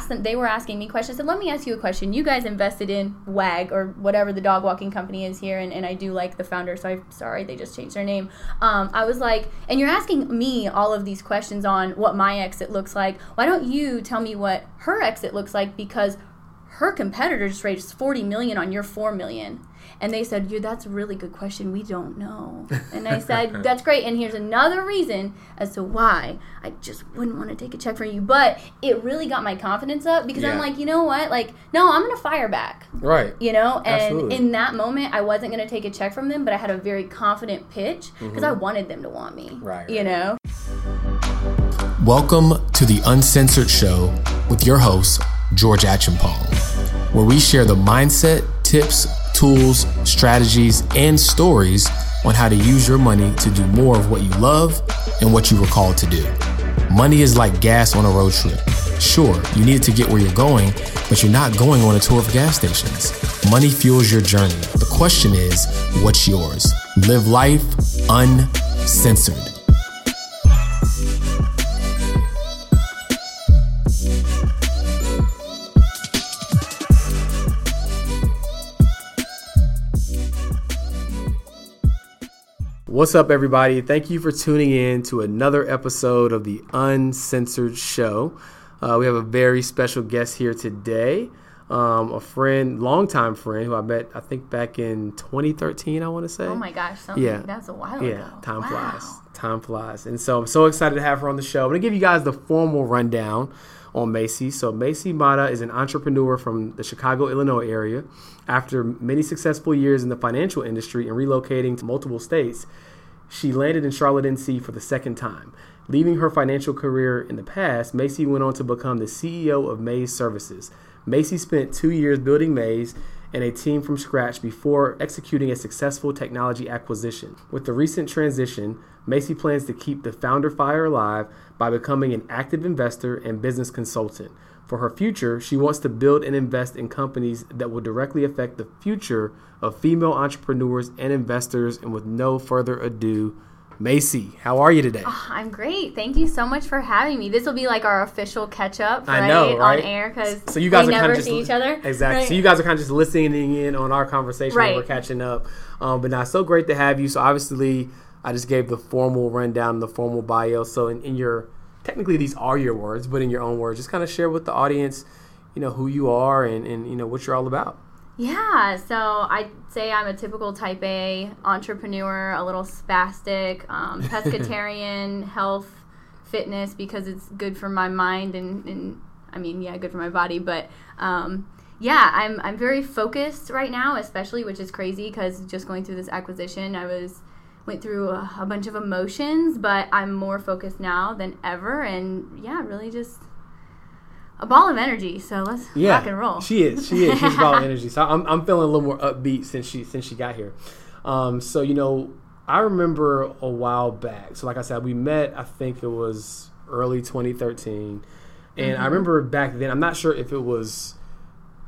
asked them. They were asking me questions. And let me ask you a question. You guys invested in WAG or whatever the dog walking company is here, and, and I do like the founder. So I'm sorry they just changed their name. Um, I was like, and you're asking me all of these questions on what my exit looks like. Why don't you tell me what her exit looks like? Because her competitor just raised 40 million on your 4 million and they said, "Yeah, that's a really good question. We don't know." And I said, "That's great." And here's another reason as to why I just wouldn't want to take a check from you, but it really got my confidence up because I'm like, you know what? Like, no, I'm gonna fire back. Right. You know, and Absolutely. in that moment, I wasn't gonna take a check from them, but I had a very confident pitch because I wanted them to want me. Mm-hmm. Right, You know. Welcome to the Uncensored Show with your host, George Achampong, where we share the mindset, tips, tools, strategies, and stories on how to use your money to do more of what you love and what you were called to do. Money is like gas on a road trip. Sure, you need it to get where you're going, but you're not going on a tour of gas stations. Money fuels your journey. The question is, what's yours? Live life uncensored. What's up, everybody? Thank you for tuning in to another episode of the Uncensored Show. Uh, we have a very special guest here today. Um, a friend, longtime friend, who I met, I think, back in 2013, I want to say. Oh my gosh, something Yeah. that's a while Yeah, ago. time Wow. flies. Time flies. And so I'm so excited to have her on the show. I'm going to give you guys the formal rundown on Macie. So Macie Mata is an entrepreneur from the Chicago, Illinois area. After many successful years in the financial industry and relocating to multiple states, she landed in Charlotte, NC for the second time. Leaving her financial career in the past, Macie went on to become the CEO of Maze Services. Macie spent two years building Maze and a team from scratch before executing a successful technology acquisition. With the recent transition, Macie plans to keep the founder fire alive by becoming an active investor and business consultant. For her future, she wants to build and invest in companies that will directly affect the future of female entrepreneurs and investors. And with no further ado, Macie, how are you today? I'm great. Thank you so much for having me. This will be like our official catch up, I right? know, right? On air because So you guys we are never see each other. Exactly. Right? So you guys are kind of just listening in on our conversation. Right. We're catching up. Um, but now, so great to have you. So obviously, I just gave the formal rundown, the formal bio. So in, in your technically these are your words, but in your own words, just kind of share with the audience, you know, who you are and and you know what you're all about. Yeah, so I'd say I'm a typical type A entrepreneur, a little spastic, um, pescatarian, health, fitness, because it's good for my mind and, and I mean, yeah, good for my body. But um, yeah, I'm, I'm very focused right now, especially, which is crazy because just going through this acquisition, I was went through a, a bunch of emotions, but I'm more focused now than ever. And yeah, really just a ball of energy. So let's rock and roll. She is. She is. She's about energy. So I'm, I'm feeling a little more upbeat since she since she got here. Um, so you know, I remember a while back. So like I said, we met. I think it was early 2013, and Mm-hmm. I remember back then. I'm not sure if it was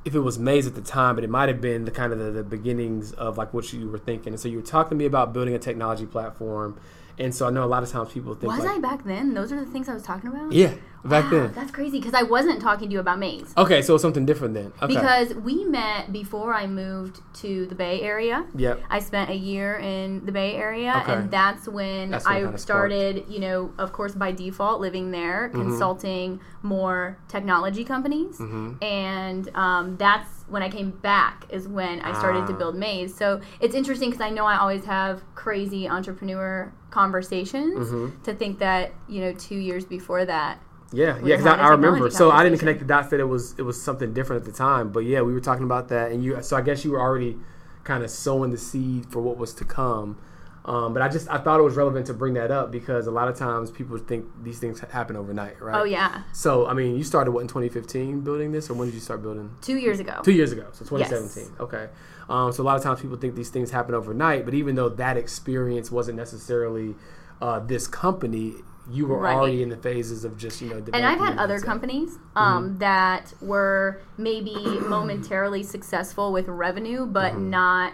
if it was Maze at the time, but it might have been the kind of the, the beginnings of like what you were thinking. And so you were talking to me about building a technology platform. And so I know a lot of times people think Was like, I back then? Those are the things I was talking about? yeah, back Wow, then. That's crazy because I wasn't talking to you about Maze. Okay, so something different then. Okay. Because we met before I moved to the Bay Area. yep. I spent a year in the Bay Area, Okay. and that's when That's I started, you know, of course, by default, living there, consulting more technology companies. And um, that's when I came back, is when I started to Ah. build Maze. So it's interesting because I know I always have crazy entrepreneur conversations to think that, you know, two years before that, Yeah, yeah, because I, I remember. So I didn't connect the dots that it was it was something different at the time. But yeah, we were talking about that, and you. So I guess you were already kind of sowing the seed for what was to come. Um, but I just I thought it was relevant to bring that up because a lot of times people think these things happen overnight, right? oh, yeah, So I mean, you started what in 2015 building this, or when did you start building? two years ago. Two years ago, so Yes. 2017. Okay. Um, so a lot of times people think these things happen overnight, but even though that experience wasn't necessarily uh, this company, you were Right. already in the phases of just you know. and I've had other companies um, Mm-hmm. that were maybe momentarily successful with revenue, but Mm-hmm. not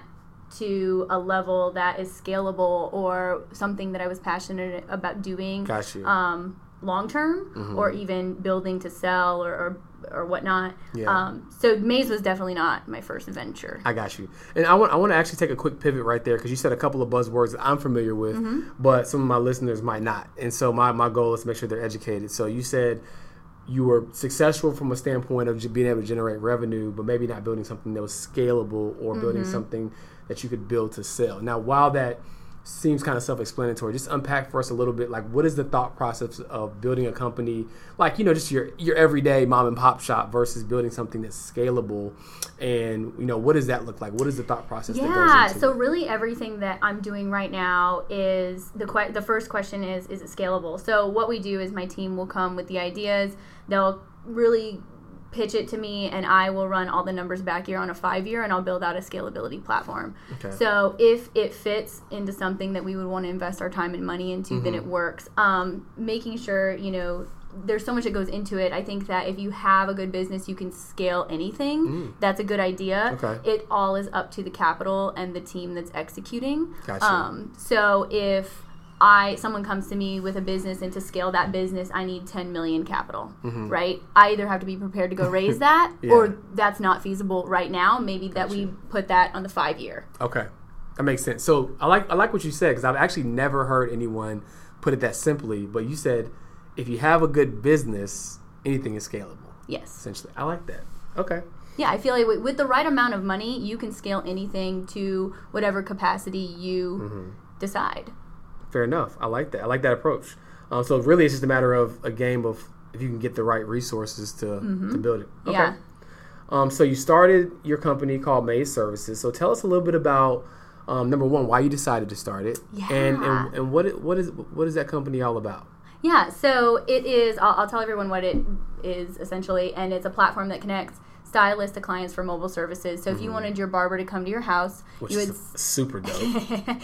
to a level that is scalable or something that I was passionate about doing um, long term, Mm-hmm. or even building to sell or, or or whatnot. Yeah. Um, so Maze was definitely not my first venture. I got you. And I want I want to actually take a quick pivot right there because you said a couple of buzzwords that I'm familiar with, Mm-hmm. but some of my listeners might not. And so my, my goal is to make sure they're educated. So you said you were successful from a standpoint of being able to generate revenue, but maybe not building something that was scalable or building Mm-hmm. something that you could build to sell. Now, while that seems kind of self-explanatory, just unpack for us a little bit like what is the thought process of building a company like you know just your your everyday mom and pop shop versus building something that's scalable and you know what does that look like what is the thought process that Yeah, goes into so it? really everything that I'm doing right now is the que- the first question is is it scalable? So what we do is my team will come with the ideas. They'll really pitch it to me and I will run all the numbers back here on a 5 year and I'll build out a scalability platform. Okay. So if it fits into something that we would want to invest our time and money into, then it Mm-hmm. works. Um, making sure, you know, there's so much that goes into it. I think that if you have a good business, you can scale anything. That's a good idea. Mm. Okay. It all is up to the capital and the team that's executing. Gotcha. Um, so if I someone comes to me with a business and to scale that business, I need 10 million capital, right? I either have to be prepared to go raise that Mm-hmm. Yeah. or that's not feasible right now. Maybe that we put that on the 5 year. okay that makes sense so i like i like what you said because i've actually never heard anyone put it that simply but you said if you have a good business anything is scalable Yes. essentially i like that okay Yeah, I feel like with- with the right amount of money, you can scale anything to whatever capacity you Mm-hmm. decide. Fair enough. I like that. I like that approach. Um, so really, it's just a matter of a game of if you can get the right resources to, to build it. Okay. Yeah. Um, so you started your company called Maze Services. So tell us a little bit about um, number one, why you decided to start it, and, Yeah. and and what it, what is what is that company all about? Yeah, so it is, I'll, I'll tell everyone what it is essentially, and it's a platform that connects stylists to clients for mobile services. So if you wanted your barber to come to your house, Mm-hmm. Which you would is super dope.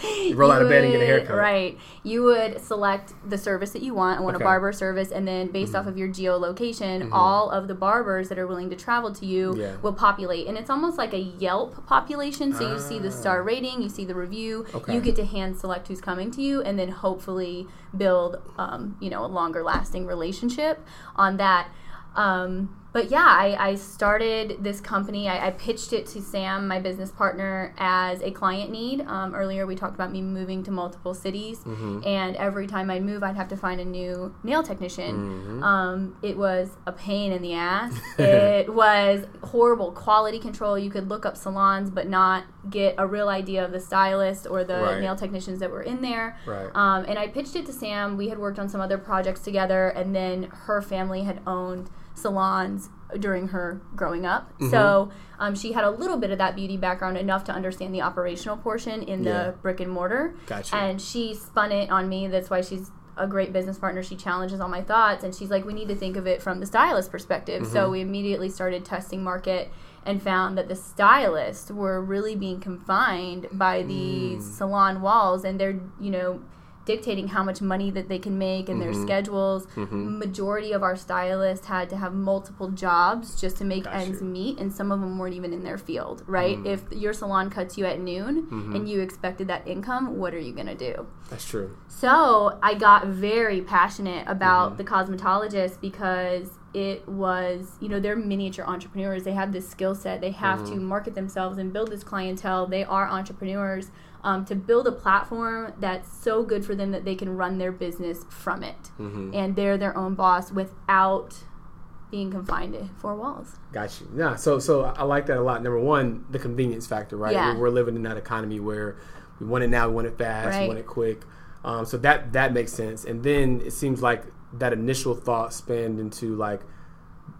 You roll out of bed and get a haircut. Right. You would select the service that you want. I want Okay. Mm-hmm. a barber service, and then based off of your geolocation, all of the barbers that are willing to travel to you Yeah. will populate. And it's almost like a Yelp population. So you see the star rating, you see the review. Ah. Okay. You get to hand select who's coming to you, and then hopefully build, um, you know, a longer lasting relationship on that. Um, but yeah, I, I started this company. I, I pitched it to Sam, my business partner, as a client need. Um, earlier, we talked about me moving to multiple cities, and every time I'd move, I'd have to find a new nail technician. Um, it was a pain in the ass. it was horrible quality control. You could look up salons, but not get a real idea of the stylist or the Right. nail technicians that were in there. Right. Um, and I pitched it to Sam. We had worked on some other projects together, and then her family had owned salons during her growing up. Mm-hmm. So um, she had a little bit of that beauty background, enough to understand the operational portion in the Yeah. brick and mortar. Gotcha. And she spun it on me. That's why she's a great business partner. She challenges all my thoughts, and she's like, "We need to think of it from the stylist perspective." Mm-hmm. So we immediately started testing market and found that the stylists were really being confined by these Mm. salon walls, and they're you know dictating how much money that they can make and Mm-hmm. their schedules. Majority of our stylists had to have multiple jobs just to make Gotcha. ends meet, and some of them weren't even in their field. Right? Mm. If your salon cuts you at noon Mm-hmm. and you expected that income, what are you gonna do? That's true. So I got very passionate about Mm-hmm. the cosmetologist because it was, you know, they're miniature entrepreneurs. They have this skill set. They have Mm-hmm. to market themselves and build this clientele. They are entrepreneurs. Um, to build a platform that's so good for them that they can run their business from it. Mm-hmm. And they're their own boss without being confined to four walls. Got you. Yeah. So so I like that a lot. Number one, the convenience factor, right? Yeah. We're, we're living in that economy where we want it now, we want it fast, we want it quick. Um, so that that makes sense. And then it seems like that initial thought spanned into like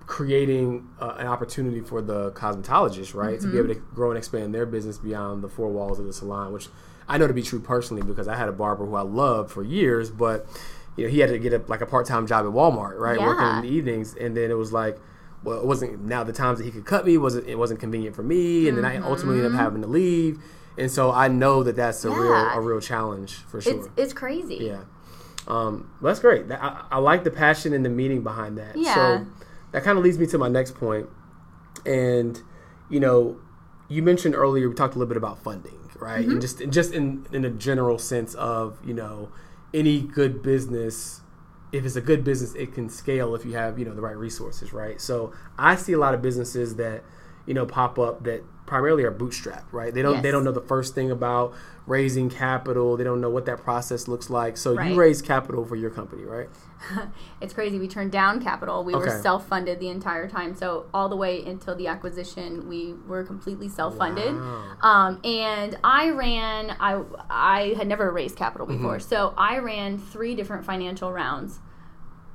creating uh, an opportunity for the cosmetologist, right, to be able to grow and expand their business beyond the four walls of the salon, which I know to be true personally because I had a barber who I loved for years, but you know he had to get a, like a part time job at Walmart, right, working in the evenings, and then it was like. Well, it wasn't now the times that he could cut me wasn't it wasn't convenient for me, and then I ultimately ended up having to leave, and so I know that that's a real a real challenge for sure. It's it's crazy. Yeah. Um, that's great. I, I like the passion and the meaning behind that. Yeah. So that kind of leads me to my next point. And, you know, you mentioned earlier, we talked a little bit about funding, right? Mm-hmm. And just, just in, in a general sense of, you know, any good business if it's a good business, it can scale if you have you know the right resources, right? So I see a lot of businesses that you know pop up that primarily are bootstrapped, right? They don't they don't know the first thing about raising capital. They don't know what that process looks like. So Right. you raise capital for your company, right? It's crazy. We turned down capital. We were self funded the entire time. So all the way until the acquisition, we were completely self funded. Wow. Um, and I ran. I I had never raised capital Mm-hmm. before, so I ran three different financial rounds.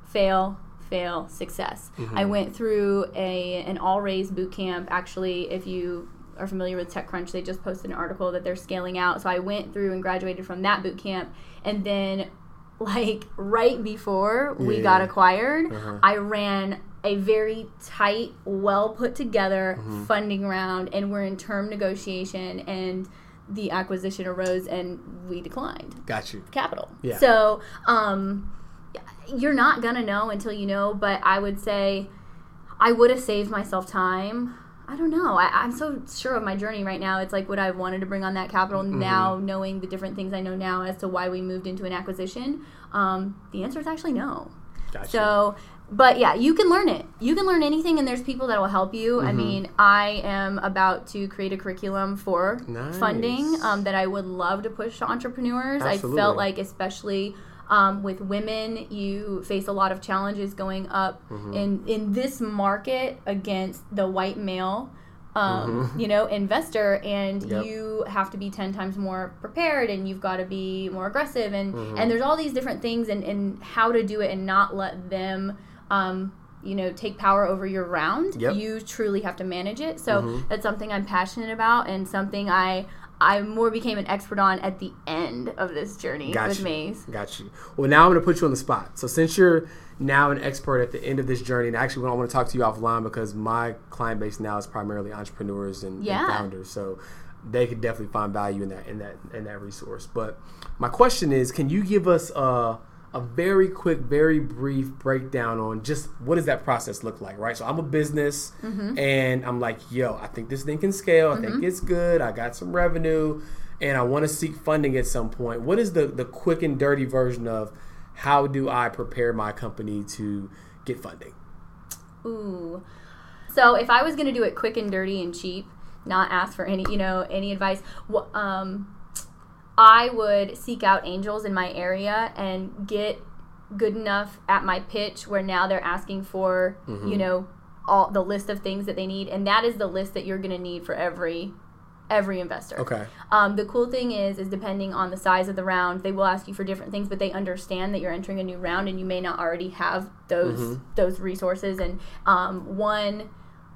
Fail, fail, success. Mm-hmm. I went through a an all raise boot camp. Actually, if you are familiar with TechCrunch, they just posted an article that they're scaling out. So I went through and graduated from that boot camp, and then like right before we Yeah. got acquired, Uh-huh. I ran a very tight, well put together Mm-hmm. funding round, and we're in term negotiation, and the acquisition arose, and we declined Got you. capital. Yeah. So, um, you're not gonna know until you know, but I would say I would have saved myself time. I don't know. I, I'm so sure of my journey right now. It's like, what I wanted to bring on that capital Mm-hmm. now, knowing the different things I know now as to why we moved into an acquisition? Um, the answer is actually no. Got you. So, but yeah, you can learn it. You can learn anything, and there's people that will help you. Mm-hmm. I mean, I am about to create a curriculum for Nice. funding um, that I would love to push to entrepreneurs. I felt like, especially um, with women, you face a lot of challenges going up Mm-hmm. in in this market against the white male. Um, you know, investor, and Mm-hmm. Yep. you have to be ten times more prepared, and you've got to be more aggressive, and Mm-hmm. and there's all these different things, and, and how to do it, and not let them, um, you know, take power over your round. Yep. Mm-hmm. You truly have to manage it. So that's something I'm passionate about, and something I I more became an expert on at the end of this journey Got with you. Maze. Got you. Well, now I'm going to put you on the spot. So since you're now an expert at the end of this journey, and actually, I want to talk to you offline because my client base now is primarily entrepreneurs and, and founders. So they could definitely find value in that in that in that resource. But my question is, can you give us a a very quick, very brief breakdown on just what does that process look like, right? So I'm a business, Mm-hmm. and I'm like, yo, I think this thing can scale. I think it's good. I got some revenue, and I want to seek funding at some point. What is the the quick and dirty version of how do I prepare my company to get funding? Ooh. So if I was going to do it quick and dirty and cheap, not ask for any, you know, any advice, um, I would seek out angels in my area and get good enough at my pitch where now they're asking for, you know, all the list of things that they need, and that is the list that you're going to need for every every investor. Okay. Um, the cool thing is, is depending on the size of the round, they will ask you for different things, but they understand that you're entering a new round and you may not already have those those resources. And um, one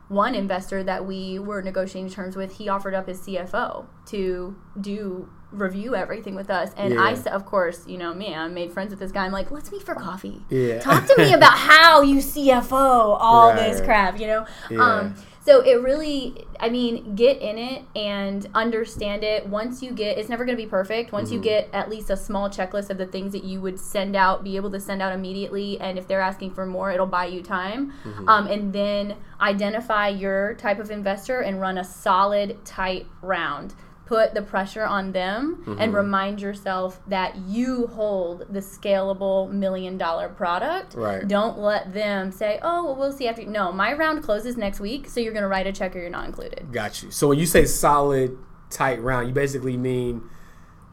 one investor that we were negotiating terms with, he offered up his CFO to do review everything with us. And I Yeah. said, of course, you know me, I made friends with this guy. I'm like, let's meet for coffee. Yeah. Talk to me about how you CFO all this crap, you know? Yeah. Um, so it really, I mean, get in it and understand it. Once you get, it's never going to be perfect. Once Mm-hmm. you get at least a small checklist of the things that you would send out, be able to send out immediately. And if they're asking for more, it'll buy you time. Mm-hmm. Um, and then identify your type of investor and run a solid, tight round. Put the pressure on them Mm-hmm. and remind yourself that you hold the scalable million dollar product. Right. Don't let them say, "Oh, well, we'll see after." No, my round closes next week, so you're going to write a check or you're not included. Got you. So when you say solid, tight round, you basically mean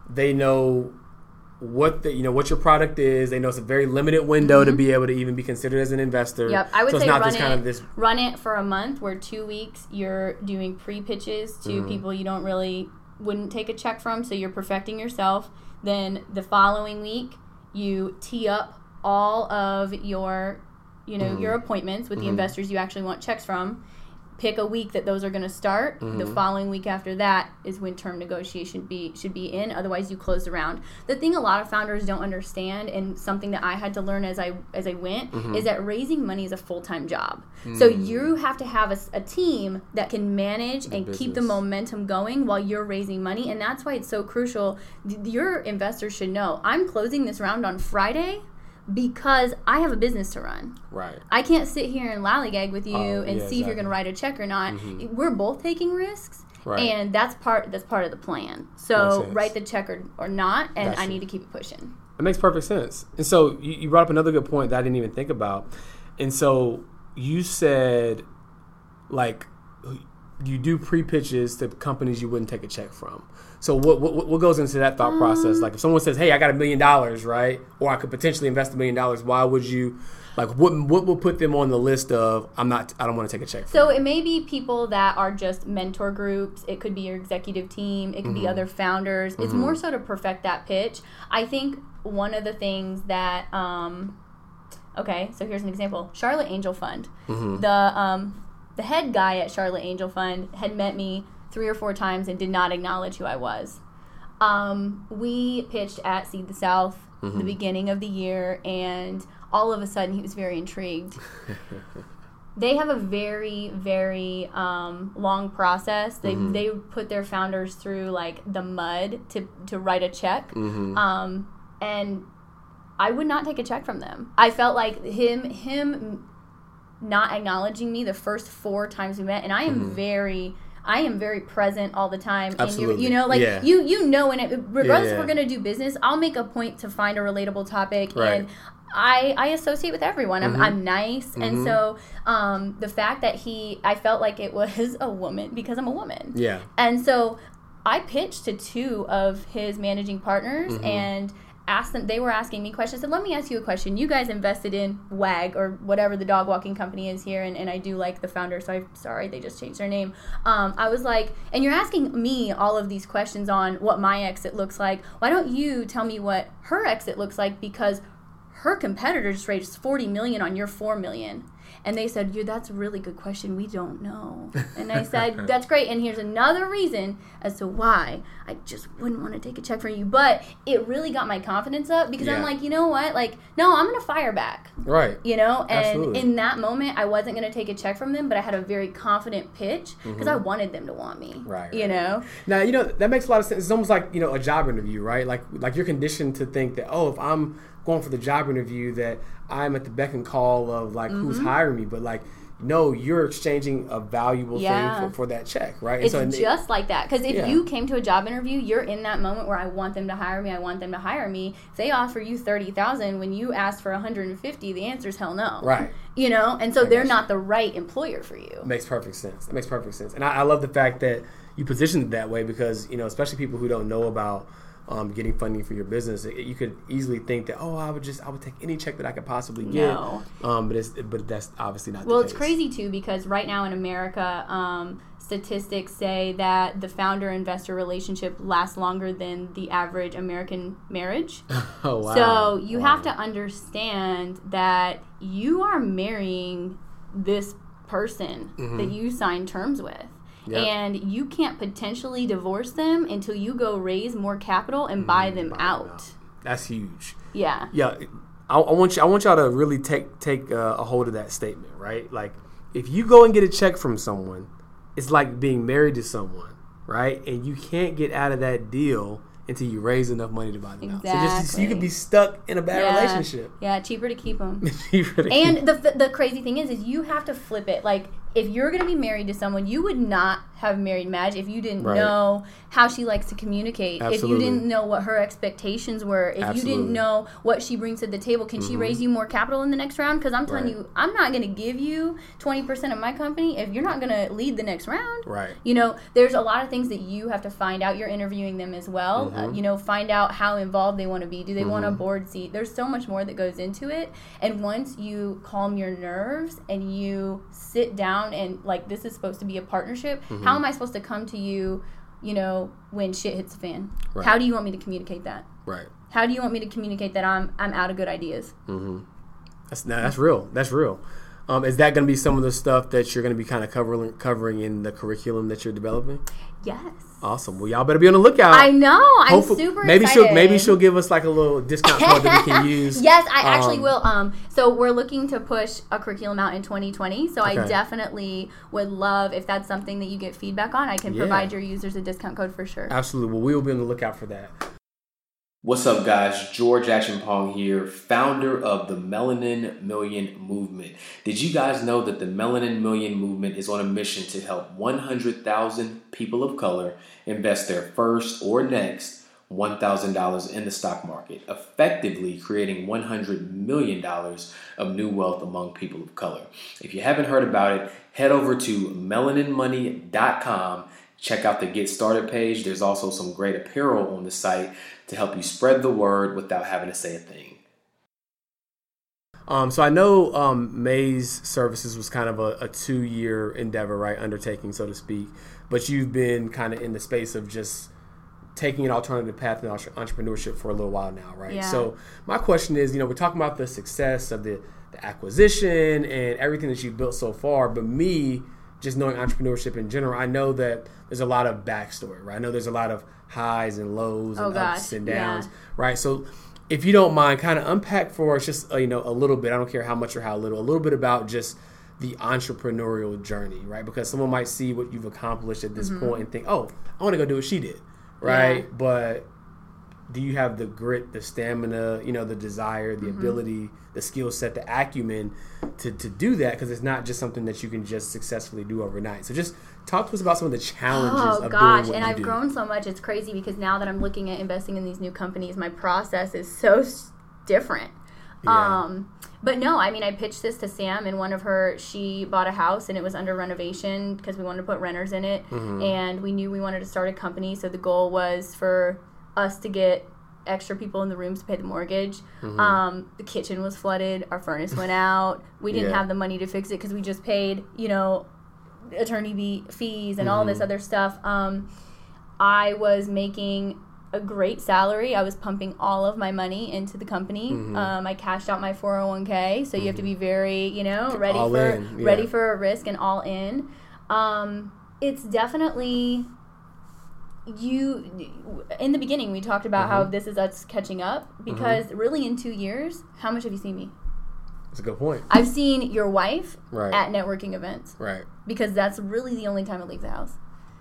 they know what the you know what your product is. They know it's a very limited window to be able to even be considered as an investor. Mm-hmm. Yep, I would so it's say not run it. kind of this. Run it for a month, where two weeks you're doing pre pitches to Mm-hmm. people you don't really wouldn't take a check from, so you're perfecting yourself. Then the following week you tee up all of your, you know, Mm-hmm. your appointments with the investors you actually want checks from. Pick a week that those are going to start. The Mm-hmm. following week after that is when term negotiation be should be in. Otherwise, you close the round. The thing a lot of founders don't understand, and something that I had to learn as I as I went, Mm-hmm. is that raising money is a full time job. So Mm. you have to have a team that can manage and keep the momentum going while you're raising money, and that's why it's so crucial. Your investors should know I'm closing this round on Friday because I have a business to run. Right. I can't sit here and lollygag with you Oh, and yeah, see if you're going to write a check or not. Mm-hmm. We're both taking risks, Right. and that's part that's part of the plan. So write the check or, or not, and I Gotcha. need to keep it pushing. It makes perfect sense. And so you, you brought up another good point that I didn't even think about. And so you said, like, you do pre pitches to companies you wouldn't take a check from. So what, what what goes into that thought process? Like if someone says, "Hey, I got a million dollars, right?" Or I could potentially invest a million dollars. Why would you? Like what what will put them on the list of I'm not I don't want to take a check. So you." it may be people that are just mentor groups. It could be your executive team. It could be other founders. It's more so to perfect that pitch. I think one of the things that, um, okay, so here's an example: Charlotte Angel Fund. The um, the head guy at Charlotte Angel Fund had met me three or four times and did not acknowledge who I was. Um, we pitched at Seed the South the beginning of the year, and all of a sudden he was very intrigued. They have a very very um, long process. They, they put their founders through like the mud to, to write a check. Um, and i would not take a check from them. I felt like him him not acknowledging me the first four times we met and i am very I am very present all the time, and you Absolutely. you know, like Yeah. you you know, and it, regardless yeah. if we're gonna do business, I'll make a point to find a relatable topic, Right. and I I associate with everyone. I'm, Mm-hmm. I'm nice, and so um, the fact that he, I felt like it was a woman because I'm a woman, yeah. and so I pitched to two of his managing partners Mm-hmm. and asked them. They were asking me questions. And let me ask you a question. You guys invested in WAG or whatever the dog walking company is here, and, and I do like the founder. So I'm sorry they just changed their name. Um, I was like, and you're asking me all of these questions on what my exit looks like. Why don't you tell me what her exit looks like? Because her competitor just raised 40 million on your 4 million and they said "You, that's a really good question. We don't know. And i said that's great. And here's another reason as to why. I just wouldn't want to take a check from you. But it really got my confidence up because i'm like you know what? Like no i'm gonna fire back. Right. you know? And Absolutely. in that moment i wasn't going to take a check from them but i had a very confident pitch because i wanted them to want me Mm-hmm. Right, you know? Now you know that makes a lot of sense. It's almost like you know a job interview, right? Like like you're conditioned to think that oh, if I'm going for the job interview, that I'm at the beck and call of like who's Mm-hmm. hiring me. But like no, you're exchanging a valuable Yeah. thing for, for that check, right? And it's so- and- just like that because if Yeah. you came to a job interview you're in that moment where i want them to hire me i want them to hire me if they offer you 30000 when you ask for 150 the answer is hell no Right. you know and so they're got you. not the right employer for you makes perfect sense. It makes perfect sense, and I, I love the fact that you positioned it that way because you know, especially people who don't know about um, getting funding for your business, you could easily think that oh, I would just I would take any check that I could possibly get. No. Um, but it's but that's obviously not. well it's crazy too because right now in america um, statistics say that the founder investor relationship lasts longer than the average american marriage Oh wow. So you Wow. have to understand that you are marrying this person that you signed terms with. Yep. And you can't potentially divorce them until you go raise more capital and buy them Mm, Buy them out. That's huge. Yeah. Yeah, I, I want you. I want y'all to really take take uh, a hold of that statement, right? Like, if you go and get a check from someone, it's like being married to someone, right? And you can't get out of that deal until you raise enough money to buy them out. So just you could be stuck in a bad yeah. relationship. Yeah, cheaper to keep them. You really and the, the crazy thing is, is you have to flip it. Like, if you're going to be married to someone, you would not have married Madge if you didn't Right. know how she likes to communicate. If you didn't know what her expectations were. If you Absolutely. Mm-hmm. didn't know what she brings to the table. Can she raise you more capital in the next round? Because I'm telling Right. you, I'm not going to give you 20% of my company if you're not going to lead the next round. right. You know, there's a lot of things that you have to find out. You're interviewing them as well. Mm-hmm. Uh, you know, find out how involved they want to be. Do they want a board seat? There's so much more that goes into it. And once you calm your nerves and you sit down and like this is supposed to be a partnership, Mm-hmm. how am I supposed to come to you? You know, when shit hits the fan. Right. How do you want me to communicate that? Right. How do you want me to communicate that I'm I'm out of good ideas? Mm-hmm. That's that's real. That's real. Um, is that going to be some of the stuff that you're going to be kind of covering covering in the curriculum that you're developing? Yes. Awesome. Well, y'all better be on the lookout. I know. I'm Hopefully- super maybe excited. she'll maybe she'll give us like a little discount code that we can use. Yes, I actually Um, will. Um, so we're looking to push a curriculum out in 2020. So I definitely would love if that's something that you get feedback on. I can Yeah. provide your users a discount code for sure. Absolutely. Well, we will be on the lookout for that. What's up, guys? George Achampong here, founder of the Melanin Million Movement. Did you guys know that the Melanin Million Movement is on a mission to help 100,000 people of color invest their first or next $1,000 in the stock market, effectively creating $100 million of new wealth among people of color. If you haven't heard about it, head over to melaninmoney.com. Check out the Get Started page. There's also some great apparel on the site to help you spread the word without having to say a thing. Um, so I know um, Maze Services was kind of a, a two-year endeavor, right, undertaking, so to speak. But you've been kind of in the space of just taking an alternative path in entrepreneurship for a little while now, right? Yeah. So my question is, you know, we're talking about the success of the, the acquisition and everything that you've built so far, but me just knowing entrepreneurship in general, I know that there's a lot of backstory, right? I know there's a lot of highs and lows and Oh, ups gosh, and yeah. downs, right? So if you don't mind, kind of unpack for us just uh, you know a little bit. I don't care how much or how little. A little bit about just the entrepreneurial journey, right? Because someone might see what you've accomplished at this Mm-hmm. point and think, "Oh, I want to go do what she did," right? Yeah. But do you have the grit, the stamina, you know, the desire, Mm-hmm. the ability, the skill set, the acumen to, to do that? Because it's not just something that you can just successfully do overnight. So just talk to us about some of the challenges Oh of gosh, doing what and I've do. grown so much. It's crazy because now that I'm looking at investing in these new companies, my process is so different. Yeah. Um, but no, I mean, I pitched this to Sam, and one of her, she bought a house and it was under renovation because we wanted to put renters in it, Mm-hmm. and we knew we wanted to start a company. So the goal was for us to get extra people in the rooms to pay the mortgage. Mm-hmm. Um, the kitchen was flooded, our furnace went out. We didn't Yeah. have the money to fix it because we just paid, you know, attorney be- fees and all this Mm-hmm. other stuff. Um, I was making a great salary. I was pumping all of my money into the company. Mm-hmm. Um, I cashed out my 401k, so you have to be very, you know, ready All for yeah. ready for a risk and all in. Um, it's definitely you in the beginning we talked about how Mm-hmm. this is us catching up because really in 2 years how much have you seen me That's a good point. I've seen your wife Right. at networking events Right. because that's really the only time I leave the house.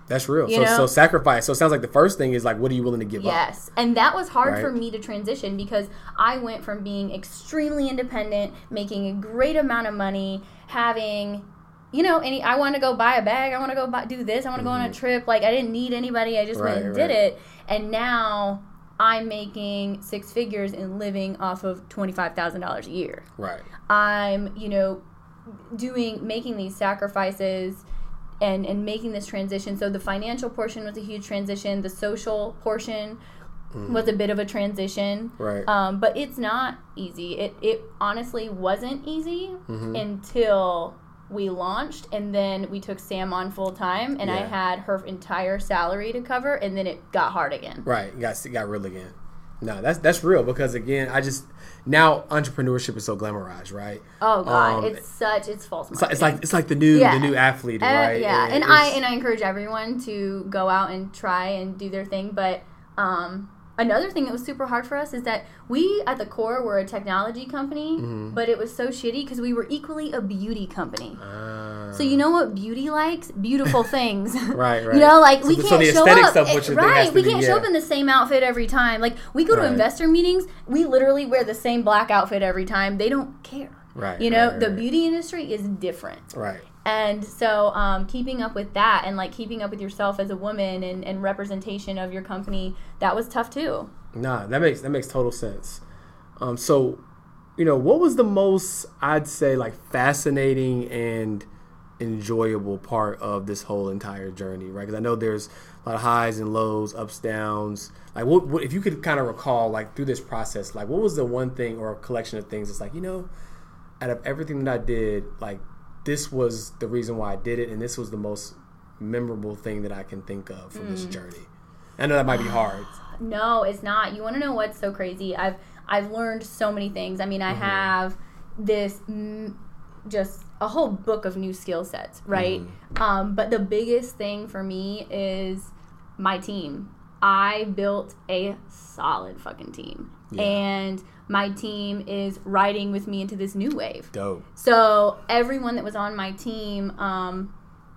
That's real. You So, know? so sacrifice. So it sounds like the first thing is like, what are you willing to give up? Yes. And that was hard Right. for me to transition because I went from being extremely independent, making a great amount of money, having you know, any I want to go buy a bag, I want to go buy, do this, I want to go on a trip. Like I didn't need anybody, I just went Mm-hmm. Right, and did it. And now I'm making six figures and living off of $25,000 a year. Right. I'm, you know, doing making these sacrifices and and making this transition. So the financial portion was a huge transition. The social portion was a bit of a transition. Mm-hmm. Right. Um, but it's not easy. It it honestly wasn't easy Mm-hmm. until we launched and then we took Sam on full time and I had her entire salary to cover and then it got hard again. Right. Got got real again. No, that's that's real because again, I just now entrepreneurship is so glamorized, right? Oh god, Um, it's such it's false It's like, marketing. it's like it's like the new Yeah. the new athlete, Uh, yeah, It- and I and I encourage everyone to go out and try and do their thing. But um, another thing that was super hard for us is that we at the core were a technology company, Mm-hmm. but it was so shitty because we were equally a beauty company. Ah. So you know what beauty likes? Beautiful things. Right, right. You know, like we So- so can't the show up. what your right, we be, can't show yeah. up in the same outfit every time. Like we go to Right. investor meetings, we literally wear the same black outfit every time. They don't care. Right, You know, right, the right. beauty industry is different. right. And so, um, keeping up with that and like keeping up with yourself as a woman and, and representation of your company, that was tough too. Nah, that makes that makes total sense. Um, so, you know, what was the most I'd say like fascinating and enjoyable part of this whole entire journey, right? Because I know there's a lot of highs and lows, ups, downs. Like, what, what if you could kind of recall, like through this process, like what was the one thing or a collection of things that's like, you know, out of everything that I did, like this was the reason why I did it, and this was the most memorable thing that I can think of from this journey. I know that might be hard. No, it's not. You want to know what's so crazy? I've I've learned so many things. I mean, I have this mm, just a whole book of new skill sets, right? Um, but the biggest thing for me is my team. I built a solid fucking team, and my team is riding with me into this new wave. Dope. So everyone that was on my team, um,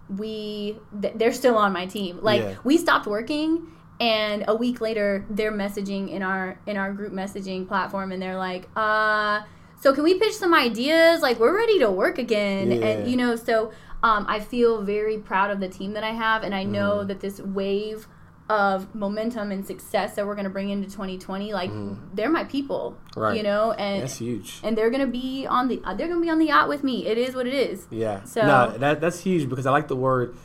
we th- they're still on my team. Like Yeah. we stopped working, and a week later, they're messaging in our in our group messaging platform, and they're like, "Uh, so can we pitch some ideas? Like we're ready to work again." Yeah. And you know, so um, I feel very proud of the team that I have, and I know Mm-hmm. that this wave of momentum and success that we're going to bring into 2020 like they're my people. Right. you know and That's huge. and they're going to be on the they're going to be on the yacht with me it is what it is Yeah. So- no, that that's huge because I like the word.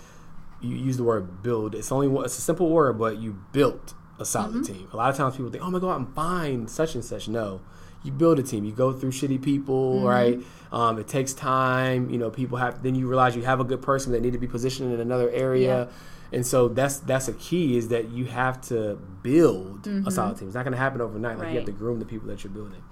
You use the word build. It's only it's a simple word, but you built a solid Mm-hmm. team. A lot of times people think, "Oh my god, I'm fine, such and such." No, you build a team. You go through shitty people, Mm-hmm. right? Um, it takes time. You know, people have. Then you realize you have a good person that need to be positioned in another area. And so that's that's a key is that you have to build a solid team. It's not going to happen overnight. Like you have Mm-hmm. To groom the people that you're building.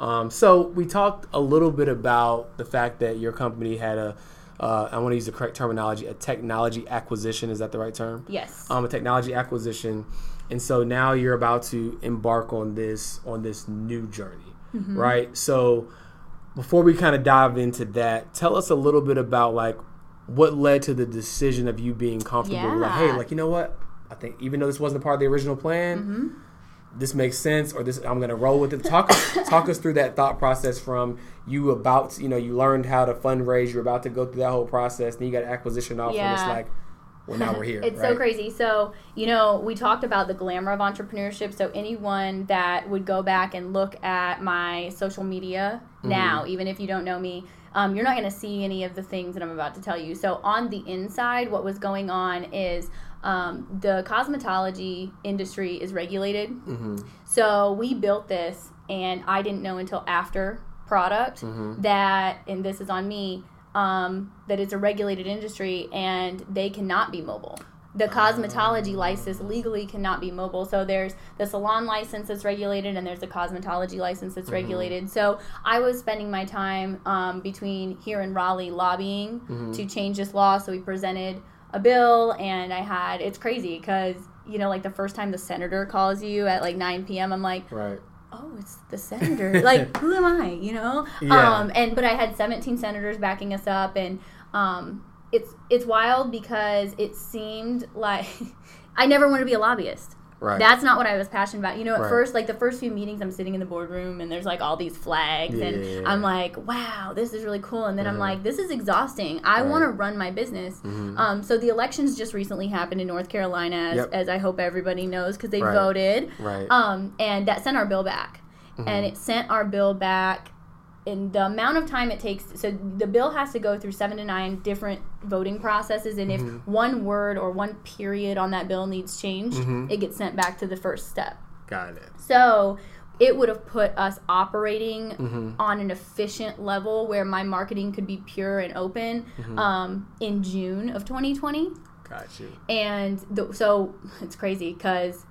Um, so we talked a little bit about the fact that your company had a, uh, I want to use the correct terminology, a technology acquisition. Is that the right term? yes Um, a technology acquisition, and so now you're about to embark on this on this new journey, Mm-hmm. right? So before we kind of dive into that, tell us a little bit about like what led to the decision of you being comfortable. Like, hey, like you know what? I think even though this wasn't a part of the original plan, Mm-hmm. this makes sense, or this I'm gonna roll with it. Talk talk us through that thought process from you about you know you learned how to fundraise, you're about to go through that whole process, then you got an acquisition offer, and it's like, well now we're here. it's right? so crazy. So, you know, we talked about the glamour of entrepreneurship. So, anyone that would go back and look at my social media Mm-hmm. now, even if you don't know me, um, you're not going to see any of the things that I'm about to tell you. So, on the inside, what was going on is um, the cosmetology industry is regulated. Mm-hmm. So, we built this, and I didn't know until after product Mm-hmm. that, and this is on me, um, that it's a regulated industry and they cannot be mobile. The cosmetology license legally cannot be mobile. So there's the salon license that's regulated, and there's the cosmetology license that's regulated. So I was spending my time um, between here and Raleigh lobbying to change this law. So we presented a bill, and I had it's crazy because you know like the first time the senator calls you at like 9 p.m. I'm like, Right. Oh, it's the senator. like, who am I? You know? Yeah. Um, and but I had 17 senators backing us up, and um, it's it's wild because it seemed like I never want to be a lobbyist. Right. That's not what I was passionate about. You know, at Right. first, like the first few meetings, I'm sitting in the boardroom and there's like all these flags, Yeah, and yeah, yeah. I'm like, wow, this is really cool. And then I'm like, this is exhausting. I want to run my business. Um, so the elections just recently happened in North Carolina, as, Yep. as I hope everybody knows, because they Right. voted. Right. Um, and that sent our bill back. Mm-hmm. And it sent our bill back in the amount of time it takes. So the bill has to go through seven to nine different voting processes. And Mm-hmm. if one word or one period on that bill needs changed, Mm-hmm. it gets sent back to the first step. Got it. So it would have put us operating Mm-hmm. on an efficient level where my marketing could be pure and open Mm-hmm. um, in June of 2020 Got you. and the, so it's crazy because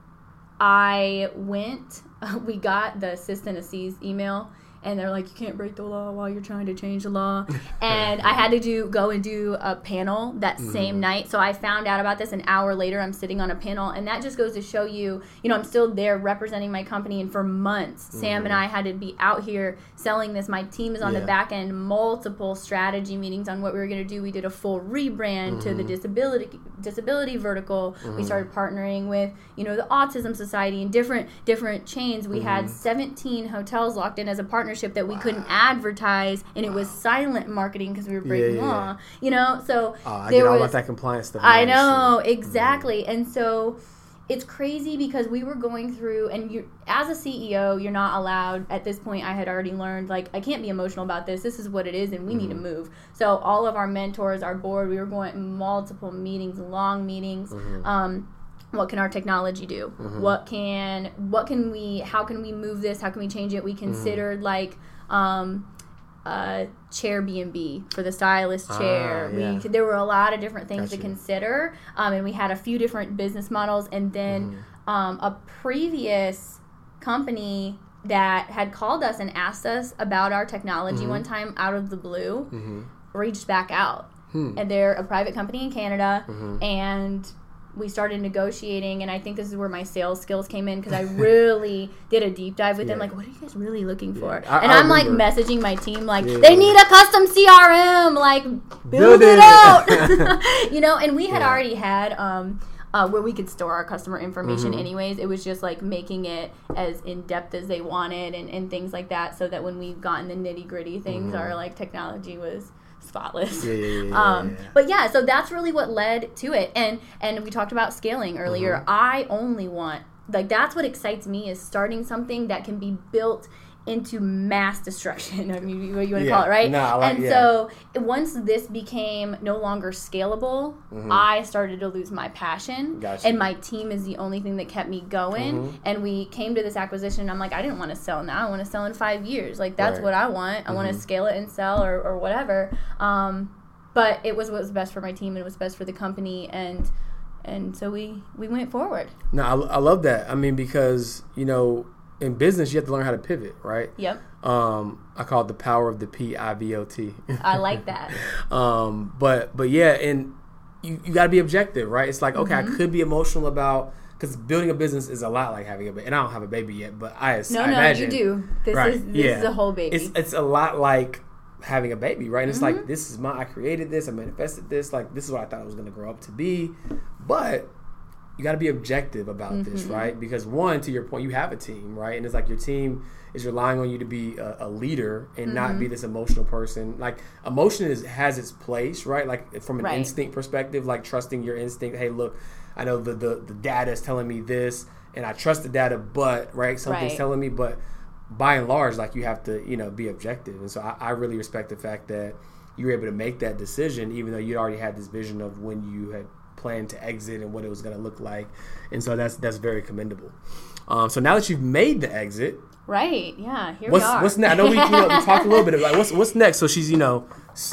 I went, we got the assistant Assiz email, and they're like, "You can't break the law while you're trying to change the law." and I had to do go and do a panel that mm-hmm. same night. So I found out about this an hour later. I'm sitting on a panel, and that just goes to show you, you know, I'm still there representing my company, and for months, Sam and mm-hmm. I had to be out here selling this. My team is on Yeah. the back end, multiple strategy meetings on what we were going to do. We did a full rebrand to the mm-hmm. disability disability vertical. We started partnering with you know the Autism Society and different different chains. We had 17 hotels locked in as a partnership that we couldn't advertise, and it was silent marketing because we were breaking Yeah, yeah, law. You know, so Oh, I there get all was about that compliance stuff. I know shit. exactly, and so it's crazy because we were going through, and you, as a CEO, you're not allowed. At this point, I had already learned like I can't be emotional about this. This is what it is, and we need to mm-hmm. move. So all of our mentors, our board, we were going multiple meetings, long meetings. Mm-hmm. Um, what can our technology do? What can what can we? How can we move this? How can we change it? We considered like. Um, uh, chair B&B for the stylist chair. Ah, yeah. We there were a lot of different things to consider, um, and we had a few different business models. And then Mm-hmm. um, a previous company that had called us and asked us about our technology Mm-hmm. one time out of the blue reached back out, and they're a private company in Canada, Mm-hmm. and we started negotiating and i think this is where my sales skills came in because i really did a deep dive with them like what are you guys really looking for I- and I am like messaging my team like Yeah. they need a custom crm like build, Build it it. out you know and we had Yeah. already had um uh, where we could store our customer information Mm-hmm. anyways it was just like making it as in-depth as they wanted and, and things like that so that when we got in the nitty-gritty things Mm-hmm. our like technology was spotless. Yeah, yeah, yeah, um. But yeah, so that's really what led to it. And and we talked about scaling earlier. Mm-hmm. I only want like that's what excites me is starting something that can be built into mass destruction. I mean, what you want to Yeah. call it, right? No, like- and yeah. so once this became no longer scalable, I started to lose my passion, Mm-hmm. Gotcha. and my team is the only thing that kept me going. Mm-hmm. And we came to this acquisition. I'm like, I didn't want to sell now. I want to sell in five years. Like that's Right. what I want. I want Mm-hmm. to scale it and sell or, or whatever. Um, but it was what was best for my team and it was best for the company and and so we we went forward. No, I, I love that. I mean, because you know, in business, you have to learn how to pivot, right? Yep, Um, I call it the power of the P I V O T. I like that. Um, but but yeah, and you, you got to be objective, right? It's like okay, Mm-hmm. I could be emotional about because building a business is a lot like having a baby, and I don't have a baby yet, but I, No, I no, imagine, you do. This right? is this yeah, is a whole baby. It's it's a lot like having a baby, right? And it's Mm-hmm. like this is my I created this, I manifested this, like this is what I thought I was going to grow up to be, but you got to be objective about this, Mm-hmm. right? Because one, to your point, you have a team, right? And it's like your team is relying on you to be a, a leader and not Mm-hmm. be this emotional person. Like emotion is has its place, right? Like from an Right. instinct perspective, like trusting your instinct. Hey, look, I know the the, the data is telling me this, and I trust the data, but right, something's Right. telling me, but by and large, like you have to, you know, be objective. And so I, I really respect the fact that you were able to make that decision, even though you already had this vision of when you had planned to exit and what it was going to look like. And so that's that's very commendable. Um, so now that you've made the exit, right. Yeah. Here what's we are. what's next? I know we, you know, we talked a little bit about what's what's next. So she's you know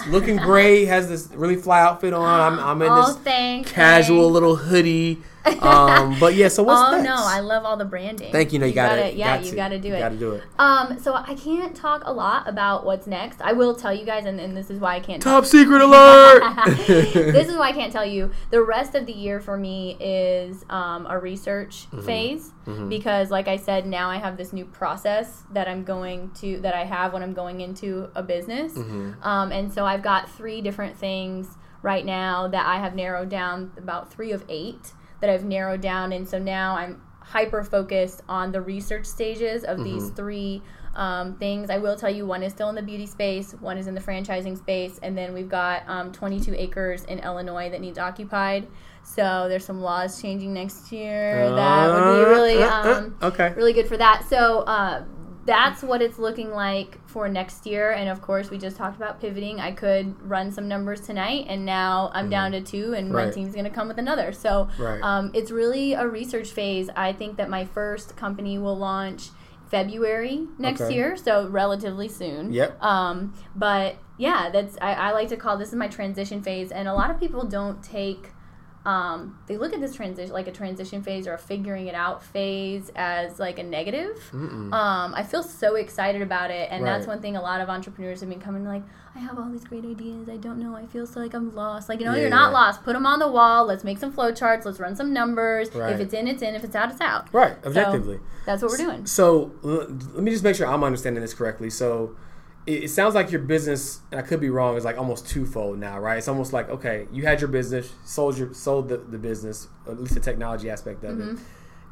looking great, has this really fly outfit on. I'm, I'm in this casual little hoodie. Um, but yeah, so what's next? Oh next? no, I love all the branding. Thank you. No, you, got gotta, it. Yeah, got you to. got to do it. Got to do it. Um, so I can't talk a lot about what's next. I will tell you guys, and, and this is why I can't. Top secret alert. this is why I can't tell you. The rest of the year for me is um, a research Mm-hmm. phase because, like I said, now I have this new process that I'm going to that I have when I'm going into a business, Mm-hmm. um, and so I've got three different things right now that I have narrowed down about three of eight that I've narrowed down, and so now I'm hyper focused on the research stages of these Mm-hmm. three um, things. I will tell you, one is still in the beauty space, one is in the franchising space, and then we've got um, 22 acres in Illinois that needs occupied. So there's some laws changing next year that would be really, Uh, uh, uh, um, okay. really good for that. So uh, that's what it's looking like for next year. And of course, we just talked about pivoting. I could run some numbers tonight, and now I'm down to two, and my Mm-hmm. Team's going to come with another. So Right. um, it's really a research phase. I think that my first company will launch February next Okay. year, so relatively soon. Yep. Um, but yeah, that's I, I like to call this is my transition phase, and a lot of people don't take. Um, they look at this transition like a transition phase or a figuring it out phase as like a negative. Um, I feel so excited about it, and that's one thing a lot of entrepreneurs have been coming like. I have all these great ideas. I don't know. I feel so like I'm lost. Like you know, Yeah, you're not yeah. lost. Put them on the wall. Let's make some flow charts. Let's run some numbers. Right. If it's in, it's in. If it's out, it's out. Right. So, Objectively. that's what we're doing. So l- let me just make sure I'm understanding this correctly. So it, it sounds like your business, and I could be wrong, is like almost twofold now, right? It's almost like okay, you had your business, sold your sold the, the business, at least the technology aspect of Mm-hmm. it,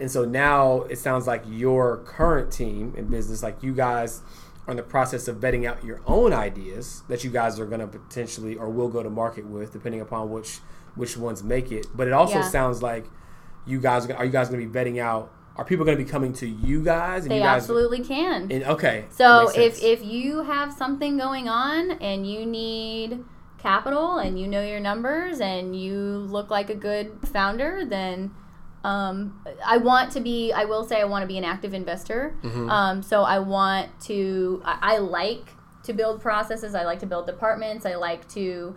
and so now it sounds like your current team in business, like you guys. Are in the process of vetting out your own ideas that you guys are going to potentially or will go to market with, depending upon which which ones make it. But it also Yeah. sounds like you guys are you guys going to be vetting out are people going to be coming to you guys and They you guys absolutely can. and okay So if if you have something going on and you need capital and you know your numbers and you look like a good founder, then um, I want to be. I will say I want to be an active investor. Mm-hmm. Um, so I want to. I, I like to build processes. I like to build departments. I like to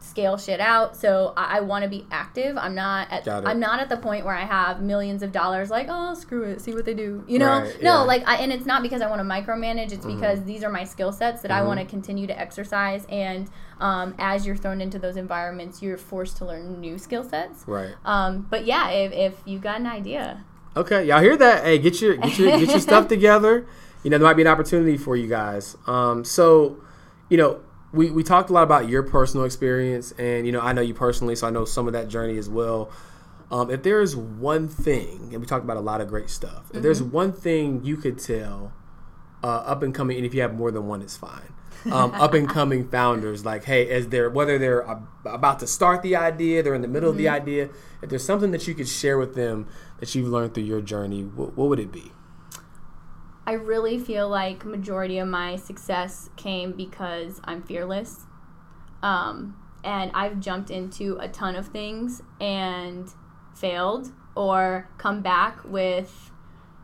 scale shit out. So I, I want to be active. I'm not at. I'm not at the point where I have millions of dollars. Like oh screw it, see what they do. You know? Right, no, yeah. like I, and it's not because I want to micromanage. It's Mm-hmm. because these are my skill sets that I want to continue to exercise. And um, as you're thrown into those environments, you're forced to learn new skill sets. right Um, but yeah, if, if you got an idea, okay y'all hear that hey get your get your get your stuff together you know there might be an opportunity for you guys um so you know we, we talked a lot about your personal experience and you know i know you personally so i know some of that journey as well um, if there is one thing and we talked about a lot of great stuff if there's one thing you could tell uh, up and coming, and if you have more than one, it's fine. Um, up and coming founders, like, hey, as they're whether they're about to start the idea, they're in the middle mm-hmm. of the mm-hmm. idea. If there's something that you could share with them that you've learned through your journey, what, what would it be? I really feel like majority of my success came because I'm fearless. Um, and I've jumped into a ton of things and failed or come back with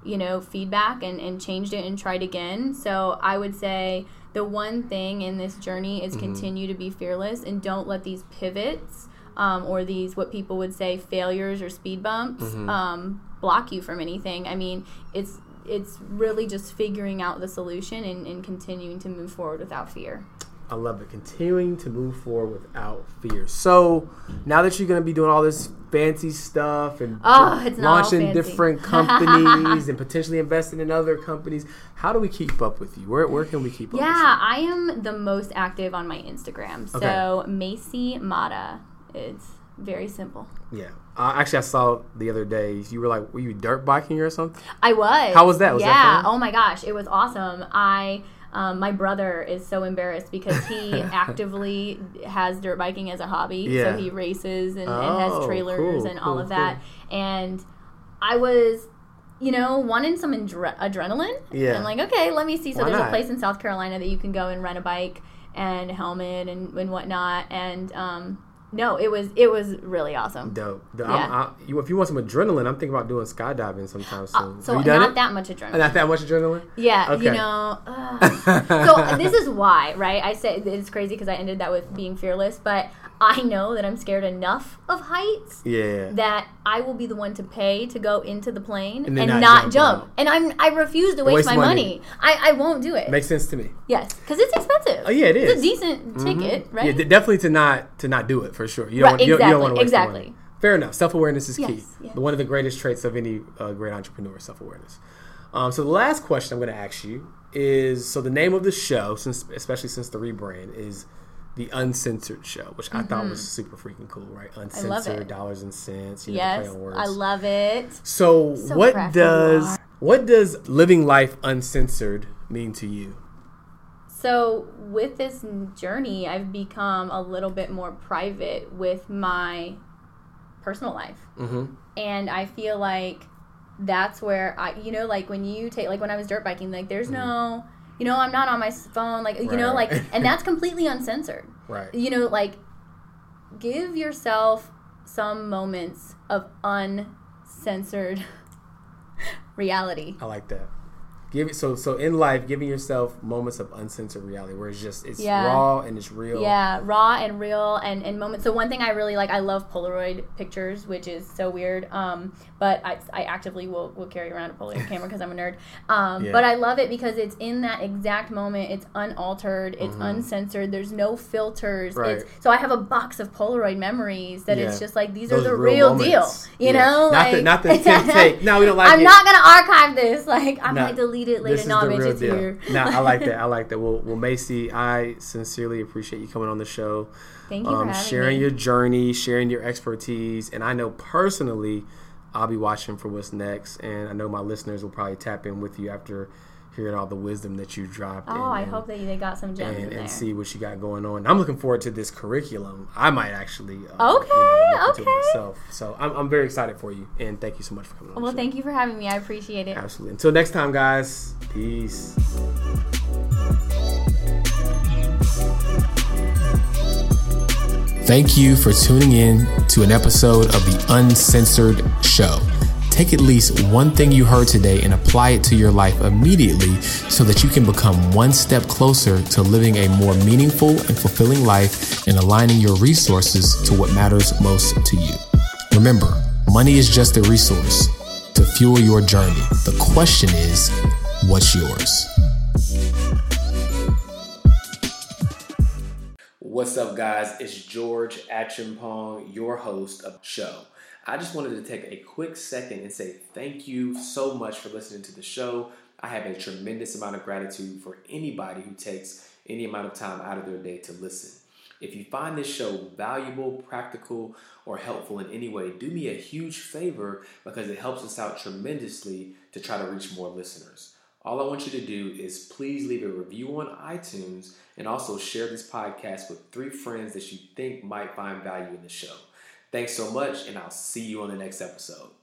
you know feedback and, and changed it and tried again so i would say the one thing in this journey is mm-hmm. continue to be fearless and don't let these pivots um, or these what people would say failures or speed bumps mm-hmm. um, block you from anything i mean it's it's really just figuring out the solution and, and continuing to move forward without fear I love it. Continuing to move forward without fear. So now that you're going to be doing all this fancy stuff and oh, launching different companies and potentially investing in other companies, how do we keep up with you? Where, where can we keep up? Yeah, I am the most active on my Instagram. So okay. Macie Mata is very simple. Yeah. Uh, actually, I saw the other day you were like, were you dirt biking or something? I was. How was that? Was yeah. That oh my gosh, it was awesome. I um, my brother is so embarrassed because he actively has dirt biking as a hobby. Yeah. So he races and, oh, and has oh, trailers cool, and all cool, of that. Cool. And I was, you know, wanting some adre- adrenaline. Yeah. And like, okay, let me see. So Why there's not? a place in South Carolina that you can go and rent a bike and helmet and, and whatnot. And um, no, it was it was really awesome. Dope. yeah. I, you, if you want some adrenaline, I'm thinking about doing skydiving sometime uh, soon. Uh, so not it? that much adrenaline. Not that much adrenaline. Yeah. Okay. You know. Uh, so this is why, right? I said it's crazy because I ended that with being fearless, but I know that I'm scared enough of heights. Yeah. That I will be the one to pay to go into the plane and, and not, not, jump. jump. And I'm I refuse to waste, waste my money. money. I, I won't do it. Makes sense to me. Yes, because it's expensive. Oh yeah, it is. It's a decent mm-hmm. ticket, right? Yeah, definitely to not to not do it for sure. You don't, right, exactly, you, don't, you don't want to waste exactly. money. Fair enough. Self awareness is yes, key. Yes. One of the greatest traits of any uh, great entrepreneur, self awareness. Um, so the last question I'm going to ask you is: so the name of the show, since especially since the rebrand, is the uncensored show, which mm-hmm. I thought was mm-hmm. super freaking cool, right? Uncensored dollars and cents. You yes, know, I love it. So, so what does what does living life uncensored mean to you? So with this journey, I've become a little bit more private with my personal life, mm-hmm. and I feel like that's where I, you know, like when you take, like when I was dirt biking, like there's mm-hmm. no you know, I'm not on my phone, like right. you know, like, and that's completely uncensored. Right. You know, like, give yourself some moments of uncensored reality. I like that. Give it so so in life, giving yourself moments of uncensored reality where it's just it's yeah. raw and it's real. Yeah, raw and real and and moments. So one thing I really like, I love Polaroid pictures, which is so weird. Um, but I, I actively will, will carry around a Polaroid camera because I'm a nerd. Um, yeah. But I love it because it's in that exact moment. It's unaltered. It's mm-hmm. uncensored. There's no filters. Right. It's, so I have a box of Polaroid memories that yeah. it's just like these Those are the real, real deal. You know, not like, the not the take. No, we don't like. I'm it. not gonna archive this. Like I might delete it later. No, bitch, it's deal. here. now I like that. I like that. Well, well, Macie, I sincerely appreciate you coming on the show. Thank you um, sharing me. your journey, sharing your expertise, and I know personally I'll be watching for what's next, and I know my listeners will probably tap in with you after hearing all the wisdom that you dropped. Oh, and, I hope that they got some gems and, and see what you got going on. I'm looking forward to this curriculum. I might actually uh, okay, you know, okay. myself. So I'm, I'm very excited for you, and thank you so much for coming on. Well, thank you for having me. I appreciate it. Absolutely. Until next time, guys. Peace. Thank you for tuning in to an episode of the Uncensored Show. Take at least one thing you heard today and apply it to your life immediately so that you can become one step closer to living a more meaningful and fulfilling life and aligning your resources to what matters most to you. Remember, money is just a resource to fuel your journey. The question is, what's yours? What's up, guys? It's George Acheampong, your host of the show. I just wanted to take a quick second and say thank you so much for listening to the show. I have a tremendous amount of gratitude for anybody who takes any amount of time out of their day to listen. If you find this show valuable, practical, or helpful in any way, do me a huge favor because it helps us out tremendously to try to reach more listeners. All I want you to do is please leave a review on iTunes and also share this podcast with three friends that you think might find value in the show. Thanks so much, and I'll see you on the next episode.